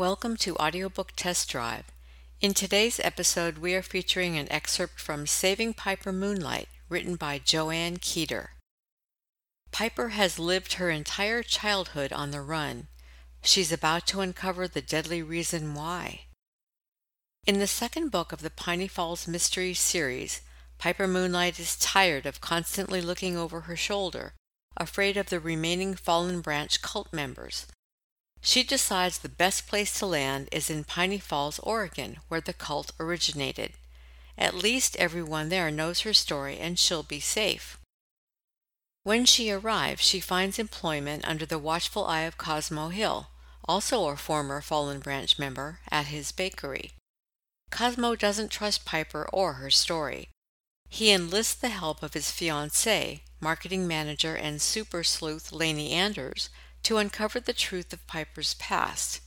Welcome to Audiobook Test Drive. In today's episode, we are featuring an excerpt from Saving Piper Moonlight, written by Joanne Keeter. Piper has lived her entire childhood on the run. She's about to uncover the deadly reason why. In the second book of the Piney Falls Mystery series, Piper Moonlight is tired of constantly looking over her shoulder, afraid of the remaining Fallen Branch cult members. She decides the best place to land is in Piney Falls, Oregon, where the cult originated. At least everyone there knows her story and she'll be safe. When she arrives, she finds employment under the watchful eye of Cosmo Hill, also a former Fallen Branch member, at his bakery. Cosmo doesn't trust Piper or her story. He enlists the help of his fiancée, marketing manager and super sleuth Lainey Anders, to uncover the truth of Piper's past.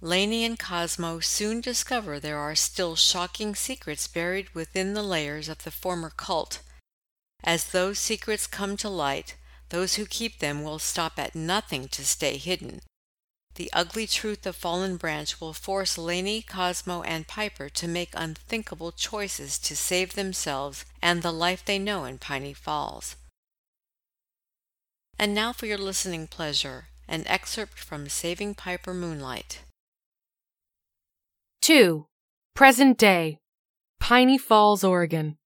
Lainey and Cosmo soon discover there are still shocking secrets buried within the layers of the former cult. As those secrets come to light, those who keep them will stop at nothing to stay hidden. The ugly truth of Fallen Branch will force Lainey, Cosmo, and Piper to make unthinkable choices to save themselves and the life they know in Piney Falls. And now for your listening pleasure an excerpt from Saving Piper Moonlight. 2. Present day. Piney Falls, Oregon.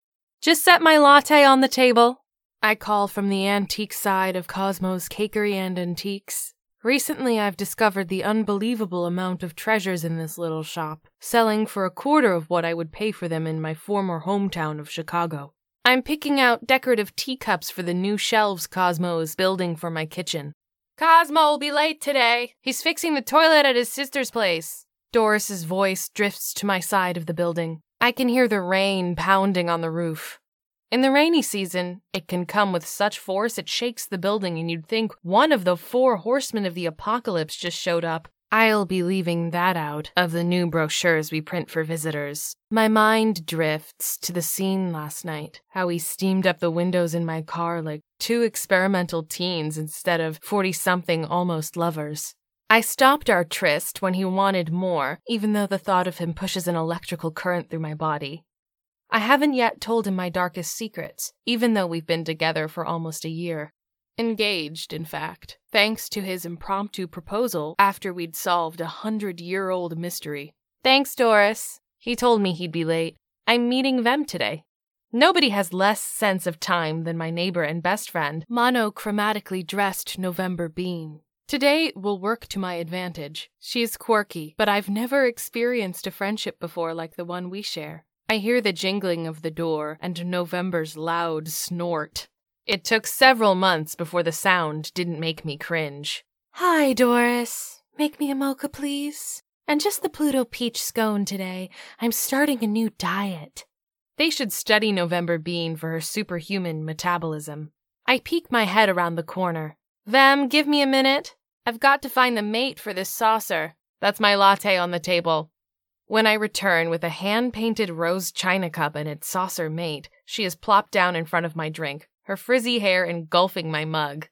Just set my latte on the table. I call from the antique side of Cosmo's Cakery and Antiques. Recently, I've discovered the unbelievable amount of treasures in this little shop, selling for a quarter of what I would pay for them in my former hometown of Chicago. I'm picking out decorative teacups for the new shelves Cosmo is building for my kitchen. Cosmo will be late today. He's fixing the toilet at his sister's place. Doris's voice drifts to my side of the building. I can hear the rain pounding on the roof. In the rainy season, it can come with such force it shakes the building, and you'd think one of the four horsemen of the apocalypse just showed up. I'll be leaving that out of the new brochures we print for visitors. My mind drifts to the scene last night, how we steamed up the windows in my car like two experimental teens instead of 40 something almost lovers. I stopped our tryst when he wanted more, even though the thought of him pushes an electrical current through my body. I haven't yet told him my darkest secrets, even though we've been together for almost a year. Engaged, in fact, thanks to his impromptu proposal after we'd solved a hundred year old mystery. Thanks, Doris. He told me he'd be late. I'm meeting them today. Nobody has less sense of time than my neighbor and best friend, monochromatically dressed November Bean. Today will work to my advantage. She's quirky, but I've never experienced a friendship before like the one we share. I hear the jingling of the door and November's loud snort. It took several months before the sound didn't make me cringe. Hi, Doris. Make me a mocha, please. And just the Pluto peach scone today. I'm starting a new diet. They should study November Bean for her superhuman metabolism. I peek my head around the corner. Vem, give me a minute. I've got to find the mate for this saucer. That's my latte on the table. When I return with a hand painted rose china cup and its saucer mate, she is plopped down in front of my drink, her frizzy hair engulfing my mug.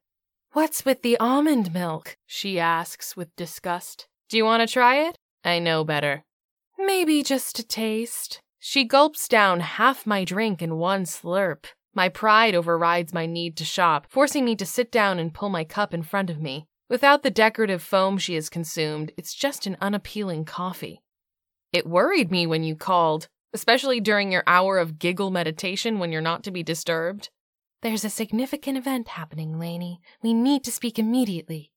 What's with the almond milk? she asks with disgust. Do you want to try it? I know better. Maybe just a taste. She gulps down half my drink in one slurp. My pride overrides my need to shop, forcing me to sit down and pull my cup in front of me. Without the decorative foam she has consumed, it's just an unappealing coffee. It worried me when you called, especially during your hour of giggle meditation when you're not to be disturbed. There's a significant event happening, Lainey. We need to speak immediately.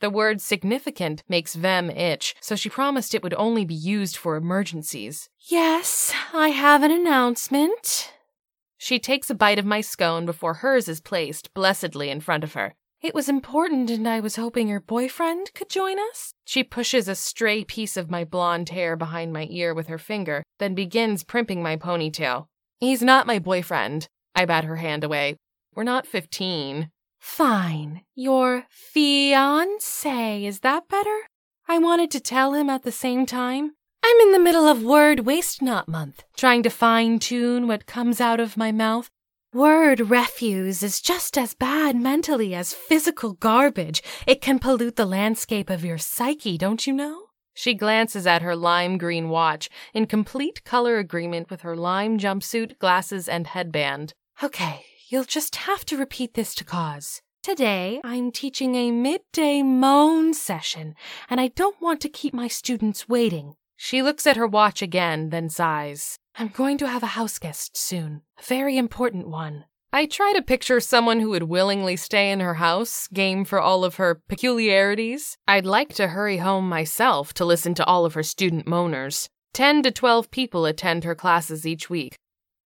The word significant makes Vem itch, so she promised it would only be used for emergencies. Yes, I have an announcement. She takes a bite of my scone before hers is placed blessedly in front of her. It was important, and I was hoping your boyfriend could join us. She pushes a stray piece of my blonde hair behind my ear with her finger, then begins primping my ponytail. He's not my boyfriend. I bat her hand away. We're not 15. Fine. Your fiance, is that better? I wanted to tell him at the same time. I'm in the middle of Word Waste Not Month, trying to fine tune what comes out of my mouth. Word refuse is just as bad mentally as physical garbage. It can pollute the landscape of your psyche, don't you know? She glances at her lime green watch, in complete color agreement with her lime jumpsuit, glasses, and headband. Okay, you'll just have to repeat this to Cos. Today, I'm teaching a midday moan session, and I don't want to keep my students waiting. She looks at her watch again, then sighs. I'm going to have a house guest soon, a very important one. I try to picture someone who would willingly stay in her house, game for all of her peculiarities. I'd like to hurry home myself to listen to all of her student moaners. Ten to twelve people attend her classes each week.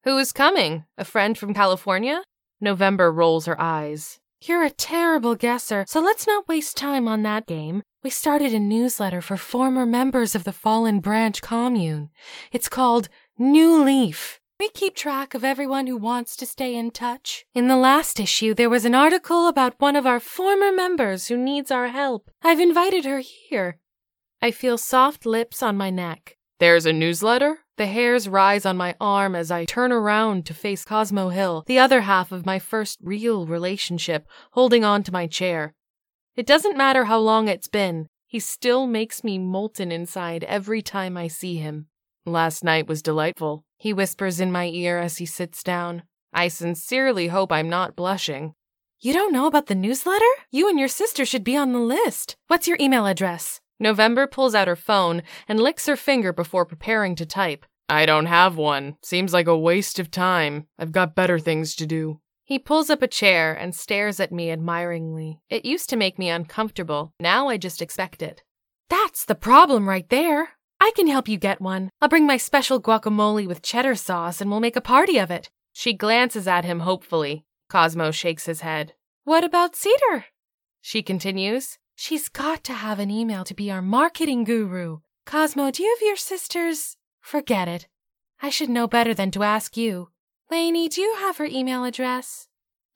Who is coming? A friend from California? November rolls her eyes. You're a terrible guesser, so let's not waste time on that game. We started a newsletter for former members of the Fallen Branch commune. It's called New Leaf. We keep track of everyone who wants to stay in touch. In the last issue, there was an article about one of our former members who needs our help. I've invited her here. I feel soft lips on my neck. There's a newsletter? The hairs rise on my arm as I turn around to face Cosmo Hill, the other half of my first real relationship, holding on to my chair. It doesn't matter how long it's been, he still makes me molten inside every time I see him. Last night was delightful, he whispers in my ear as he sits down. I sincerely hope I'm not blushing. You don't know about the newsletter? You and your sister should be on the list. What's your email address? November pulls out her phone and licks her finger before preparing to type. I don't have one. Seems like a waste of time. I've got better things to do. He pulls up a chair and stares at me admiringly. It used to make me uncomfortable. Now I just expect it. That's the problem right there. I can help you get one. I'll bring my special guacamole with cheddar sauce and we'll make a party of it. She glances at him hopefully. Cosmo shakes his head. What about Cedar? She continues. She's got to have an email to be our marketing guru. Cosmo, do you have your sister's? Forget it. I should know better than to ask you. Lainey, do you have her email address?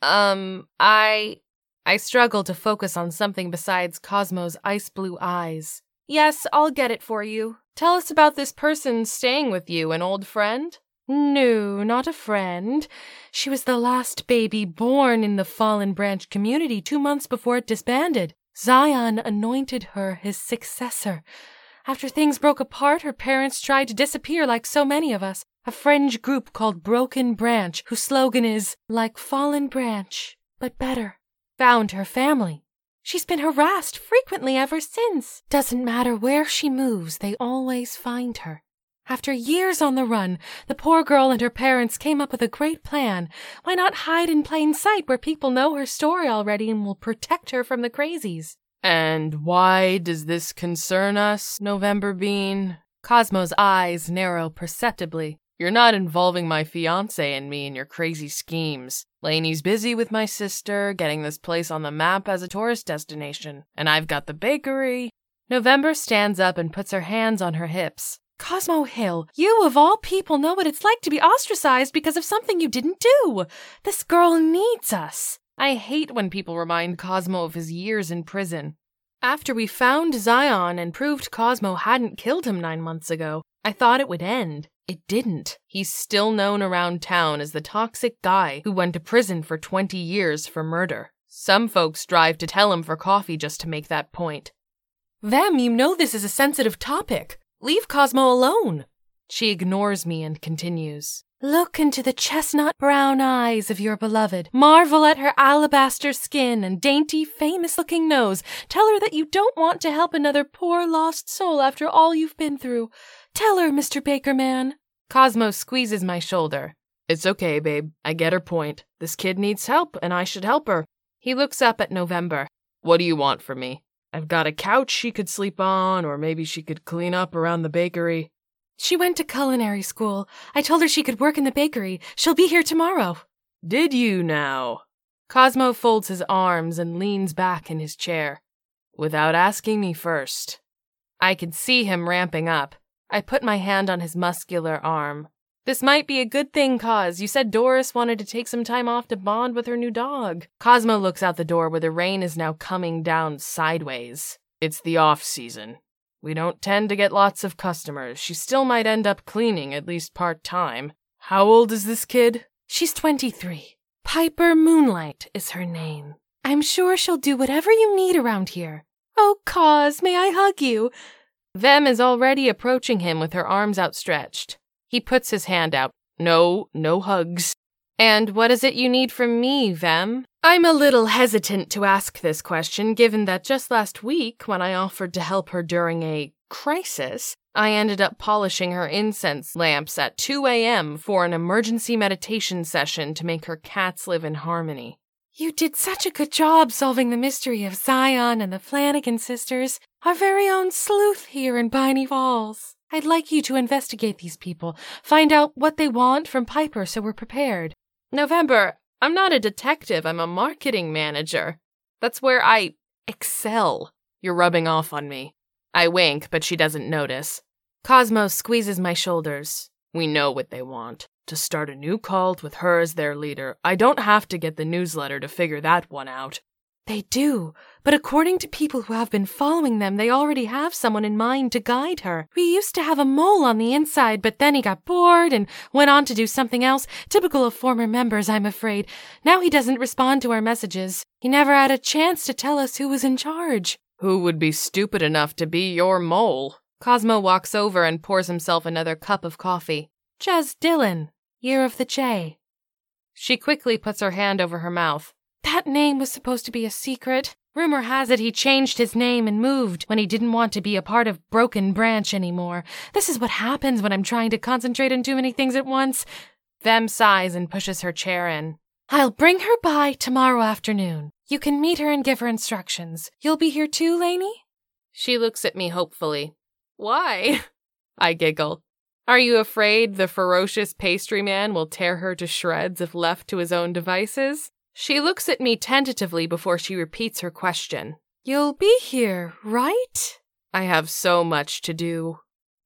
Um, I. I struggle to focus on something besides Cosmo's ice blue eyes. Yes, I'll get it for you. Tell us about this person staying with you, an old friend? No, not a friend. She was the last baby born in the Fallen Branch community two months before it disbanded. Zion anointed her his successor. After things broke apart, her parents tried to disappear like so many of us. A fringe group called Broken Branch, whose slogan is, like Fallen Branch, but better, found her family. She's been harassed frequently ever since. Doesn't matter where she moves, they always find her. After years on the run, the poor girl and her parents came up with a great plan. Why not hide in plain sight where people know her story already and will protect her from the crazies? And why does this concern us, November Bean? Cosmo's eyes narrow perceptibly. You're not involving my fiance and me in your crazy schemes. Lainey's busy with my sister, getting this place on the map as a tourist destination, and I've got the bakery. November stands up and puts her hands on her hips. Cosmo Hill, you of all people know what it's like to be ostracized because of something you didn't do. This girl needs us. I hate when people remind Cosmo of his years in prison. After we found Zion and proved Cosmo hadn't killed him nine months ago, I thought it would end. It didn't. He's still known around town as the toxic guy who went to prison for 20 years for murder. Some folks drive to tell him for coffee just to make that point. Vem, you know this is a sensitive topic. Leave Cosmo alone. She ignores me and continues. Look into the chestnut brown eyes of your beloved. Marvel at her alabaster skin and dainty, famous looking nose. Tell her that you don't want to help another poor lost soul after all you've been through. Tell her, Mr. Baker Man. Cosmo squeezes my shoulder. It's okay, babe. I get her point. This kid needs help, and I should help her. He looks up at November. What do you want from me? I've got a couch she could sleep on, or maybe she could clean up around the bakery. She went to culinary school. I told her she could work in the bakery. She'll be here tomorrow. Did you now? Cosmo folds his arms and leans back in his chair. Without asking me first. I could see him ramping up. I put my hand on his muscular arm. This might be a good thing, Cos. You said Doris wanted to take some time off to bond with her new dog. Cosmo looks out the door where the rain is now coming down sideways. It's the off season. We don't tend to get lots of customers. She still might end up cleaning, at least part time. How old is this kid? She's 23. Piper Moonlight is her name. I'm sure she'll do whatever you need around here. Oh, Cos, may I hug you? Vem is already approaching him with her arms outstretched. He puts his hand out. No, no hugs. And what is it you need from me, Vem? I'm a little hesitant to ask this question, given that just last week, when I offered to help her during a crisis, I ended up polishing her incense lamps at 2 a.m. for an emergency meditation session to make her cats live in harmony. You did such a good job solving the mystery of Zion and the Flanagan sisters, our very own sleuth here in Piney Falls. I'd like you to investigate these people, find out what they want from Piper so we're prepared. November, I'm not a detective, I'm a marketing manager. That's where I excel. You're rubbing off on me. I wink, but she doesn't notice. Cosmos squeezes my shoulders. We know what they want. To start a new cult with her as their leader. I don't have to get the newsletter to figure that one out. They do, but according to people who have been following them, they already have someone in mind to guide her. We used to have a mole on the inside, but then he got bored and went on to do something else, typical of former members, I'm afraid. Now he doesn't respond to our messages. He never had a chance to tell us who was in charge. Who would be stupid enough to be your mole? Cosmo walks over and pours himself another cup of coffee. Jes Dillon, year of the J. She quickly puts her hand over her mouth. That name was supposed to be a secret. Rumor has it he changed his name and moved when he didn't want to be a part of Broken Branch anymore. This is what happens when I'm trying to concentrate on too many things at once. Vem sighs and pushes her chair in. I'll bring her by tomorrow afternoon. You can meet her and give her instructions. You'll be here too, Lainey? She looks at me hopefully. Why? I giggle. Are you afraid the ferocious pastry man will tear her to shreds if left to his own devices? She looks at me tentatively before she repeats her question. You'll be here, right? I have so much to do.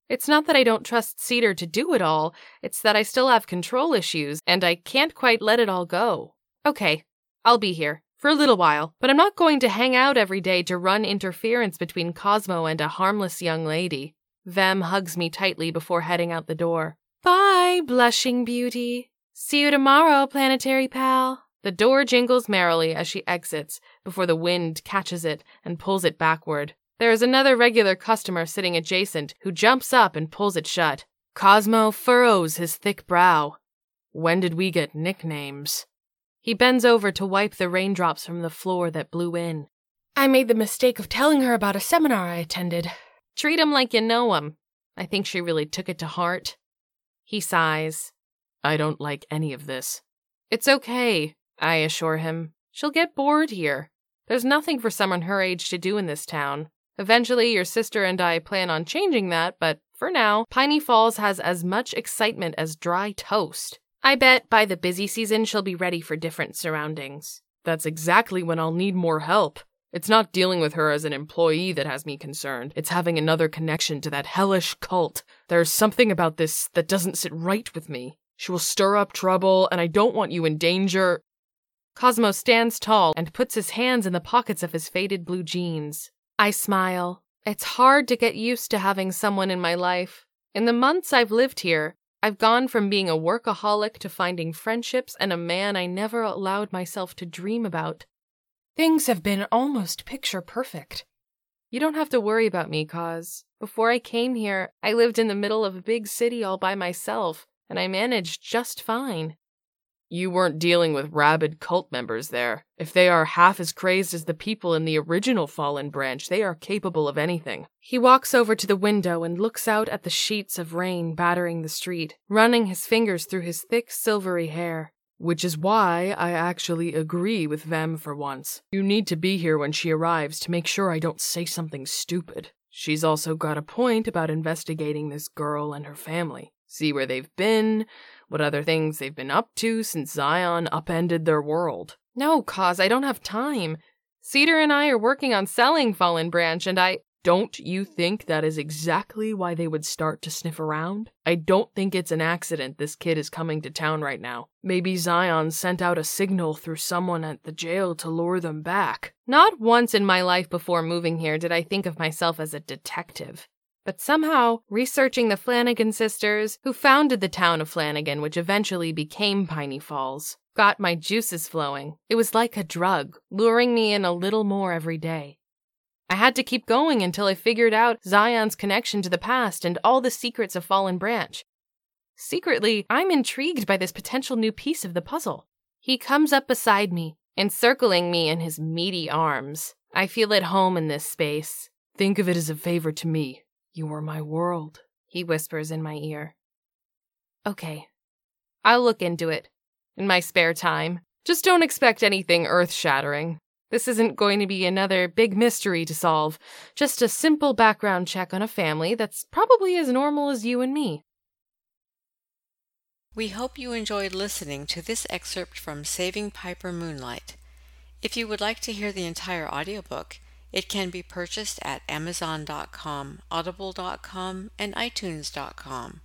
It's not that I don't trust Cedar to do it all, it's that I still have control issues, and I can't quite let it all go. Okay, I'll be here. For a little while, but I'm not going to hang out every day to run interference between Cosmo and a harmless young lady. Vem hugs me tightly before heading out the door. Bye, blushing beauty. See you tomorrow, planetary pal. The door jingles merrily as she exits before the wind catches it and pulls it backward. There is another regular customer sitting adjacent who jumps up and pulls it shut. Cosmo furrows his thick brow. When did we get nicknames? He bends over to wipe the raindrops from the floor that blew in. I made the mistake of telling her about a seminar I attended. Treat him like you know him. I think she really took it to heart. He sighs. I don't like any of this. It's okay. I assure him. She'll get bored here. There's nothing for someone her age to do in this town. Eventually, your sister and I plan on changing that, but for now, Piney Falls has as much excitement as dry toast. I bet by the busy season she'll be ready for different surroundings. That's exactly when I'll need more help. It's not dealing with her as an employee that has me concerned. It's having another connection to that hellish cult. There's something about this that doesn't sit right with me. She will stir up trouble, and I don't want you in danger. Cosmo stands tall and puts his hands in the pockets of his faded blue jeans. I smile. It's hard to get used to having someone in my life. In the months I've lived here, I've gone from being a workaholic to finding friendships and a man I never allowed myself to dream about. Things have been almost picture perfect. You don't have to worry about me, Cos. Before I came here, I lived in the middle of a big city all by myself, and I managed just fine. You weren't dealing with rabid cult members there. If they are half as crazed as the people in the original Fallen Branch, they are capable of anything. He walks over to the window and looks out at the sheets of rain battering the street, running his fingers through his thick, silvery hair. Which is why I actually agree with Vem for once. You need to be here when she arrives to make sure I don't say something stupid. She's also got a point about investigating this girl and her family. See where they've been, what other things they've been up to since Zion upended their world. No, Cos, I don't have time. Cedar and I are working on selling Fallen Branch, and I. Don't you think that is exactly why they would start to sniff around? I don't think it's an accident this kid is coming to town right now. Maybe Zion sent out a signal through someone at the jail to lure them back. Not once in my life before moving here did I think of myself as a detective. But somehow, researching the Flanagan sisters, who founded the town of Flanagan, which eventually became Piney Falls, got my juices flowing. It was like a drug, luring me in a little more every day. I had to keep going until I figured out Zion's connection to the past and all the secrets of Fallen Branch. Secretly, I'm intrigued by this potential new piece of the puzzle. He comes up beside me, encircling me in his meaty arms. I feel at home in this space. Think of it as a favor to me. You are my world, he whispers in my ear. Okay. I'll look into it. In my spare time. Just don't expect anything earth shattering. This isn't going to be another big mystery to solve, just a simple background check on a family that's probably as normal as you and me. We hope you enjoyed listening to this excerpt from Saving Piper Moonlight. If you would like to hear the entire audiobook, it can be purchased at Amazon.com, Audible.com, and iTunes.com.